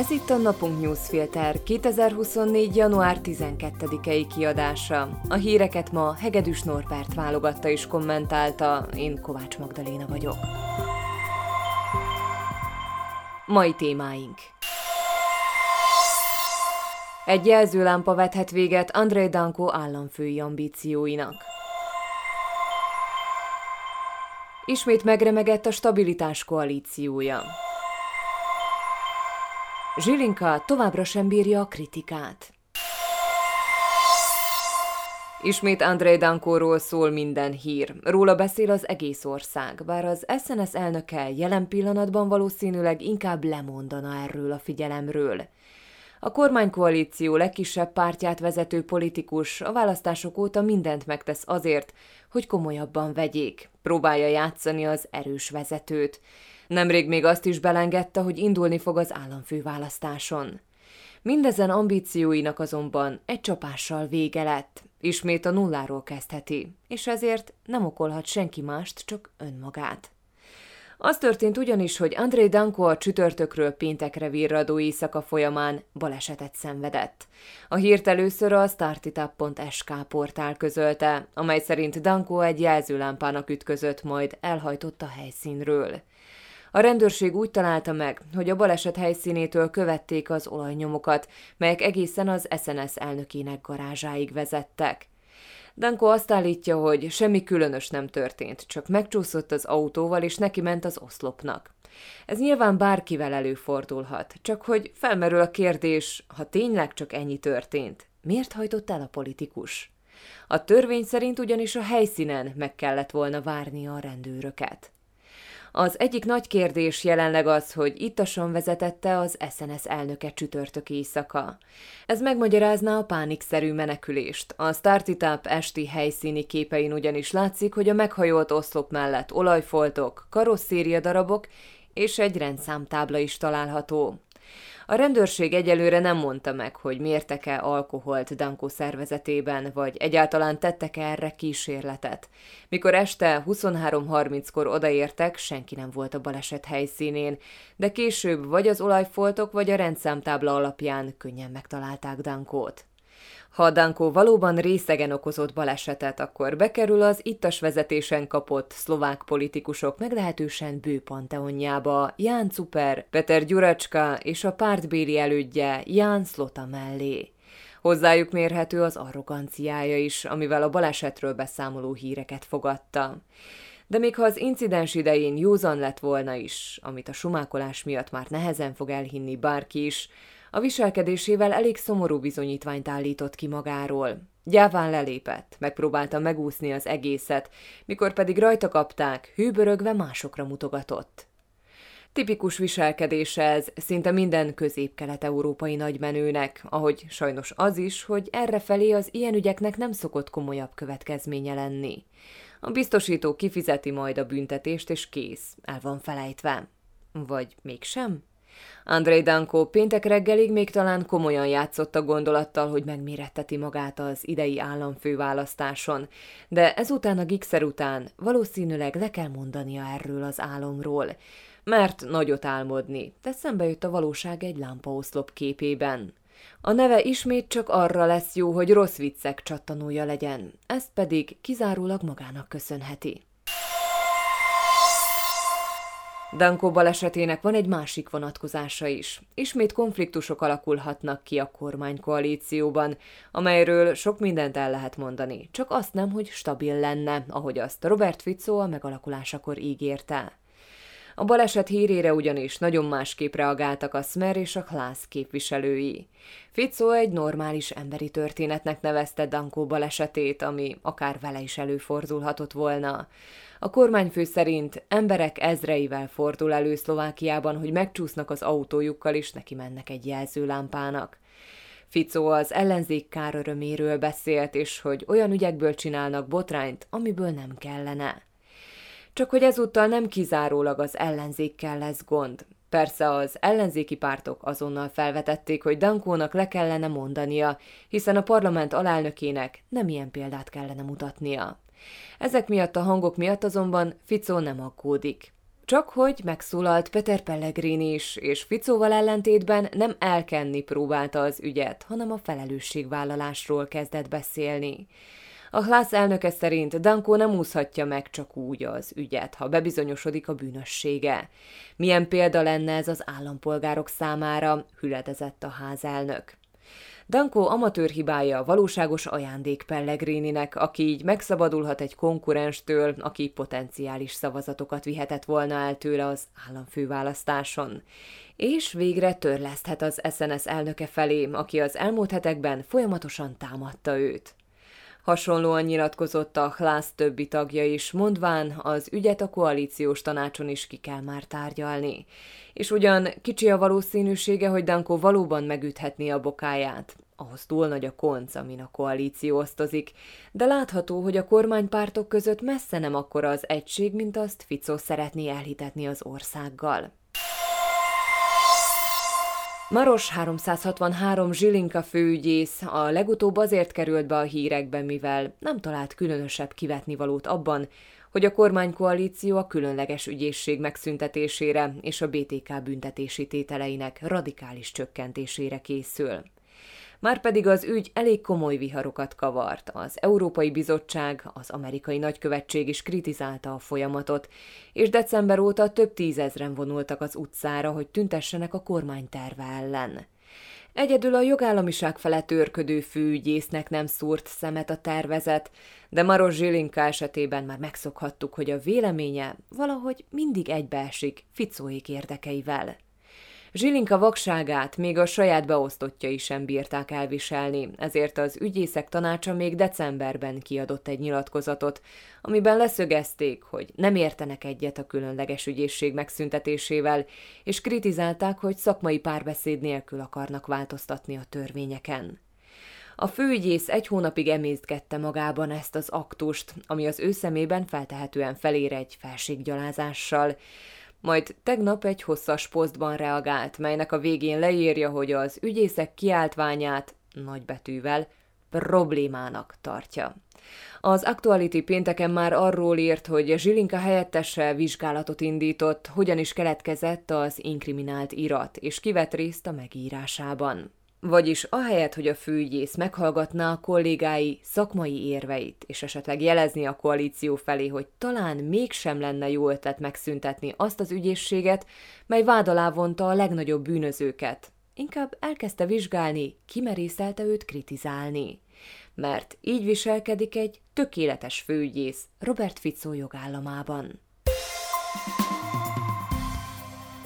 Ez itt a Napunk Newsfilter 2024. január 12-i kiadása. A híreket ma Hegedűs Norbert válogatta és kommentálta, én Kovács Magdaléna vagyok. Mai témáink Egy jelzőlámpa vethet véget Andrei Danko államfői ambícióinak. Ismét megremegett a stabilitás koalíciója. Zsilinka továbbra sem bírja a kritikát. Ismét Andrei Dankóról szól minden hír. Róla beszél az egész ország, bár az SNS elnöke jelen pillanatban valószínűleg inkább lemondana erről a figyelemről. A kormánykoalíció legkisebb pártját vezető politikus a választások óta mindent megtesz azért, hogy komolyabban vegyék. Próbálja játszani az erős vezetőt. Nemrég még azt is belengedte, hogy indulni fog az államfőválasztáson. Mindezen ambícióinak azonban egy csapással vége lett. Ismét a nulláról kezdheti, és ezért nem okolhat senki mást, csak önmagát. Az történt ugyanis, hogy André Danko a csütörtökről péntekre virradó éjszaka folyamán balesetet szenvedett. A hírt először a startitap.sk portál közölte, amely szerint Danko egy jelzőlámpának ütközött, majd elhajtott a helyszínről. A rendőrség úgy találta meg, hogy a baleset helyszínétől követték az olajnyomokat, melyek egészen az SNS elnökének garázsáig vezettek. Danko azt állítja, hogy semmi különös nem történt, csak megcsúszott az autóval és neki ment az oszlopnak. Ez nyilván bárkivel előfordulhat, csak hogy felmerül a kérdés, ha tényleg csak ennyi történt, miért hajtott el a politikus? A törvény szerint ugyanis a helyszínen meg kellett volna várni a rendőröket. Az egyik nagy kérdés jelenleg az, hogy ittasan vezetette az SNS elnöke csütörtök éjszaka. Ez megmagyarázná a pánikszerű menekülést. A Startitap esti helyszíni képein ugyanis látszik, hogy a meghajolt oszlop mellett olajfoltok, karosszéria darabok és egy rendszámtábla is található. A rendőrség egyelőre nem mondta meg, hogy mértek-e alkoholt Danko szervezetében, vagy egyáltalán tettek-e erre kísérletet. Mikor este 23.30-kor odaértek, senki nem volt a baleset helyszínén, de később vagy az olajfoltok, vagy a rendszámtábla alapján könnyen megtalálták Dankót. Ha Danko valóban részegen okozott balesetet, akkor bekerül az ittas vezetésen kapott szlovák politikusok meglehetősen bő panteonjába Ján Cuper, Peter Gyuracska és a pártbéli elődje Ján Slota mellé. Hozzájuk mérhető az arroganciája is, amivel a balesetről beszámoló híreket fogadta. De még ha az incidens idején józan lett volna is, amit a sumákolás miatt már nehezen fog elhinni bárki is, a viselkedésével elég szomorú bizonyítványt állított ki magáról. Gyáván lelépett, megpróbálta megúszni az egészet, mikor pedig rajta kapták, hűbörögve másokra mutogatott. Tipikus viselkedése ez szinte minden közép-kelet-európai nagymenőnek, ahogy sajnos az is, hogy errefelé az ilyen ügyeknek nem szokott komolyabb következménye lenni. A biztosító kifizeti majd a büntetést, és kész, el van felejtve. Vagy mégsem? Andrei Danko péntek reggelig még talán komolyan játszott a gondolattal, hogy megméretteti magát az idei államfőválasztáson, de ezután a gigszer után valószínűleg le kell mondania erről az álomról, mert nagyot álmodni, de szembe jött a valóság egy lámpaoszlop képében. A neve ismét csak arra lesz jó, hogy rossz viccek csattanója legyen, ezt pedig kizárólag magának köszönheti. Danko balesetének van egy másik vonatkozása is. Ismét konfliktusok alakulhatnak ki a kormánykoalícióban, amelyről sok mindent el lehet mondani, csak azt nem, hogy stabil lenne, ahogy azt Robert Fico a megalakulásakor ígérte. A baleset hírére ugyanis nagyon másképp reagáltak a Smer és a Klász képviselői. Fico egy normális emberi történetnek nevezte Dankó balesetét, ami akár vele is előfordulhatott volna. A kormányfő szerint emberek ezreivel fordul elő Szlovákiában, hogy megcsúsznak az autójukkal és neki mennek egy jelzőlámpának. Fico az ellenzék kár öröméről beszélt, és hogy olyan ügyekből csinálnak botrányt, amiből nem kellene. Csak hogy ezúttal nem kizárólag az ellenzékkel lesz gond. Persze az ellenzéki pártok azonnal felvetették, hogy Dankónak le kellene mondania, hiszen a parlament alelnökének nem ilyen példát kellene mutatnia. Ezek miatt a hangok miatt azonban Ficó nem aggódik. Csak hogy megszólalt Peter Pellegrini is, és Ficóval ellentétben nem elkenni próbálta az ügyet, hanem a felelősségvállalásról kezdett beszélni. A Hlász elnöke szerint Danko nem úszhatja meg csak úgy az ügyet, ha bebizonyosodik a bűnössége. Milyen példa lenne ez az állampolgárok számára, hüledezett a házelnök. Danko amatőr hibája valóságos ajándék Pellegrininek, aki így megszabadulhat egy konkurenstől, aki potenciális szavazatokat vihetett volna el tőle az államfőválasztáson. És végre törleszthet az SNS elnöke felé, aki az elmúlt hetekben folyamatosan támadta őt. Hasonlóan nyilatkozott a Hlász többi tagja is, mondván az ügyet a koalíciós tanácson is ki kell már tárgyalni. És ugyan kicsi a valószínűsége, hogy Danko valóban megüthetné a bokáját, ahhoz túl nagy a konc, amin a koalíció osztozik, de látható, hogy a kormánypártok között messze nem akkora az egység, mint azt Fico szeretné elhitetni az országgal. Maros 363 Zsilinka főügyész a legutóbb azért került be a hírekbe, mivel nem talált különösebb kivetnivalót abban, hogy a kormánykoalíció a különleges ügyészség megszüntetésére és a BTK büntetési tételeinek radikális csökkentésére készül. Márpedig az ügy elég komoly viharokat kavart. Az Európai Bizottság, az amerikai nagykövetség is kritizálta a folyamatot, és december óta több tízezren vonultak az utcára, hogy tüntessenek a kormány terve ellen. Egyedül a jogállamiság felett őrködő főügyésznek nem szúrt szemet a tervezet, de Maros Zsilinka esetében már megszokhattuk, hogy a véleménye valahogy mindig egybeesik Ficóék érdekeivel. Zsilinka vakságát még a saját beosztottjai sem bírták elviselni, ezért az ügyészek tanácsa még decemberben kiadott egy nyilatkozatot, amiben leszögezték, hogy nem értenek egyet a különleges ügyészség megszüntetésével, és kritizálták, hogy szakmai párbeszéd nélkül akarnak változtatni a törvényeken. A főügyész egy hónapig emésztgette magában ezt az aktust, ami az ő szemében feltehetően felér egy felséggyalázással, majd tegnap egy hosszas posztban reagált, melynek a végén leírja, hogy az ügyészek kiáltványát nagybetűvel problémának tartja. Az Actuality pénteken már arról írt, hogy Zsilinka helyettese vizsgálatot indított, hogyan is keletkezett az inkriminált irat, és kivett részt a megírásában. Vagyis ahelyett, hogy a főügyész meghallgatná a kollégái szakmai érveit, és esetleg jelezni a koalíció felé, hogy talán mégsem lenne jó ötlet megszüntetni azt az ügyészséget, mely vád alá vonta a legnagyobb bűnözőket, inkább elkezdte vizsgálni, kimerészelte őt kritizálni. Mert így viselkedik egy tökéletes főügyész Robert Fico jogállamában.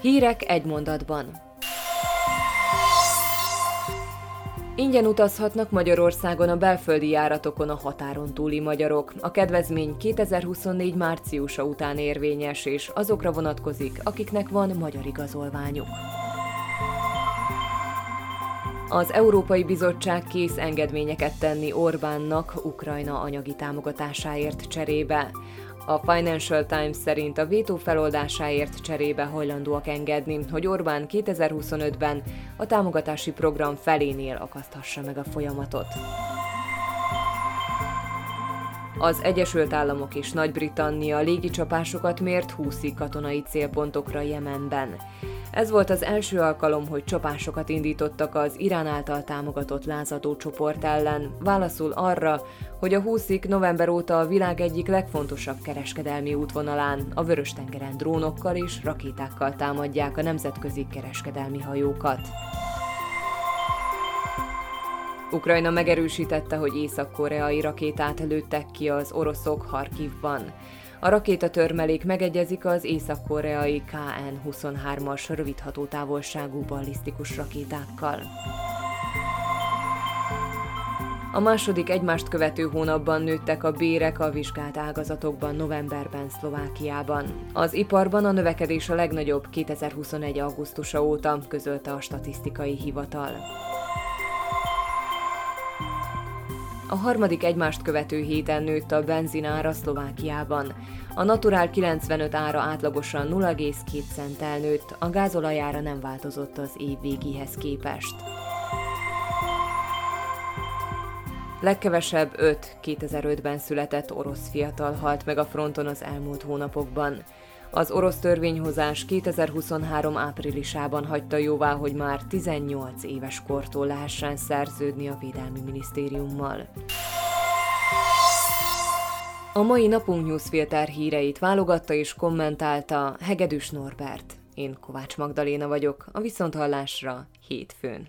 Hírek egy mondatban. Ingyen utazhatnak Magyarországon a belföldi járatokon a határon túli magyarok. A kedvezmény 2024 márciusa után érvényes, és azokra vonatkozik, akiknek van magyar igazolványuk. Az Európai Bizottság kész engedményeket tenni Orbánnak Ukrajna anyagi támogatásáért cserébe. A Financial Times szerint a vétó feloldásáért cserébe hajlandóak engedni, hogy Orbán 2025-ben a támogatási program felénél akaszthassa meg a folyamatot. Az Egyesült Államok és Nagy-Britannia légicsapásokat mért 20 katonai célpontokra Jemenben. Ez volt az első alkalom, hogy csapásokat indítottak az Irán által támogatott lázadó csoport ellen, válaszul arra, hogy a húszik november óta a világ egyik legfontosabb kereskedelmi útvonalán, a Vörös-tengeren drónokkal és rakétákkal támadják a nemzetközi kereskedelmi hajókat. Ukrajna megerősítette, hogy észak-koreai rakétát lőttek ki az oroszok Harkivban. A rakétatörmelék megegyezik az észak-koreai KN-23-as rövidható távolságú ballisztikus rakétákkal. A második egymást követő hónapban nőttek a bérek a vizsgált ágazatokban novemberben Szlovákiában. Az iparban a növekedés a legnagyobb 2021. augusztusa óta, közölte a statisztikai hivatal. A harmadik egymást követő héten nőtt a benzinára Szlovákiában. A naturál 95 ára átlagosan 0,2 centtel nőtt, a gázolajára nem változott az év végéhez képest. Legkevesebb 5 2005-ben született orosz fiatal halt meg a fronton az elmúlt hónapokban. Az orosz törvényhozás 2023 áprilisában hagyta jóvá, hogy már 18 éves kortól lehessen szerződni a Védelmi Minisztériummal. A mai napunk newsfilter híreit válogatta és kommentálta Hegedűs Norbert. Én Kovács Magdaléna vagyok, a Viszonthallásra hétfőn.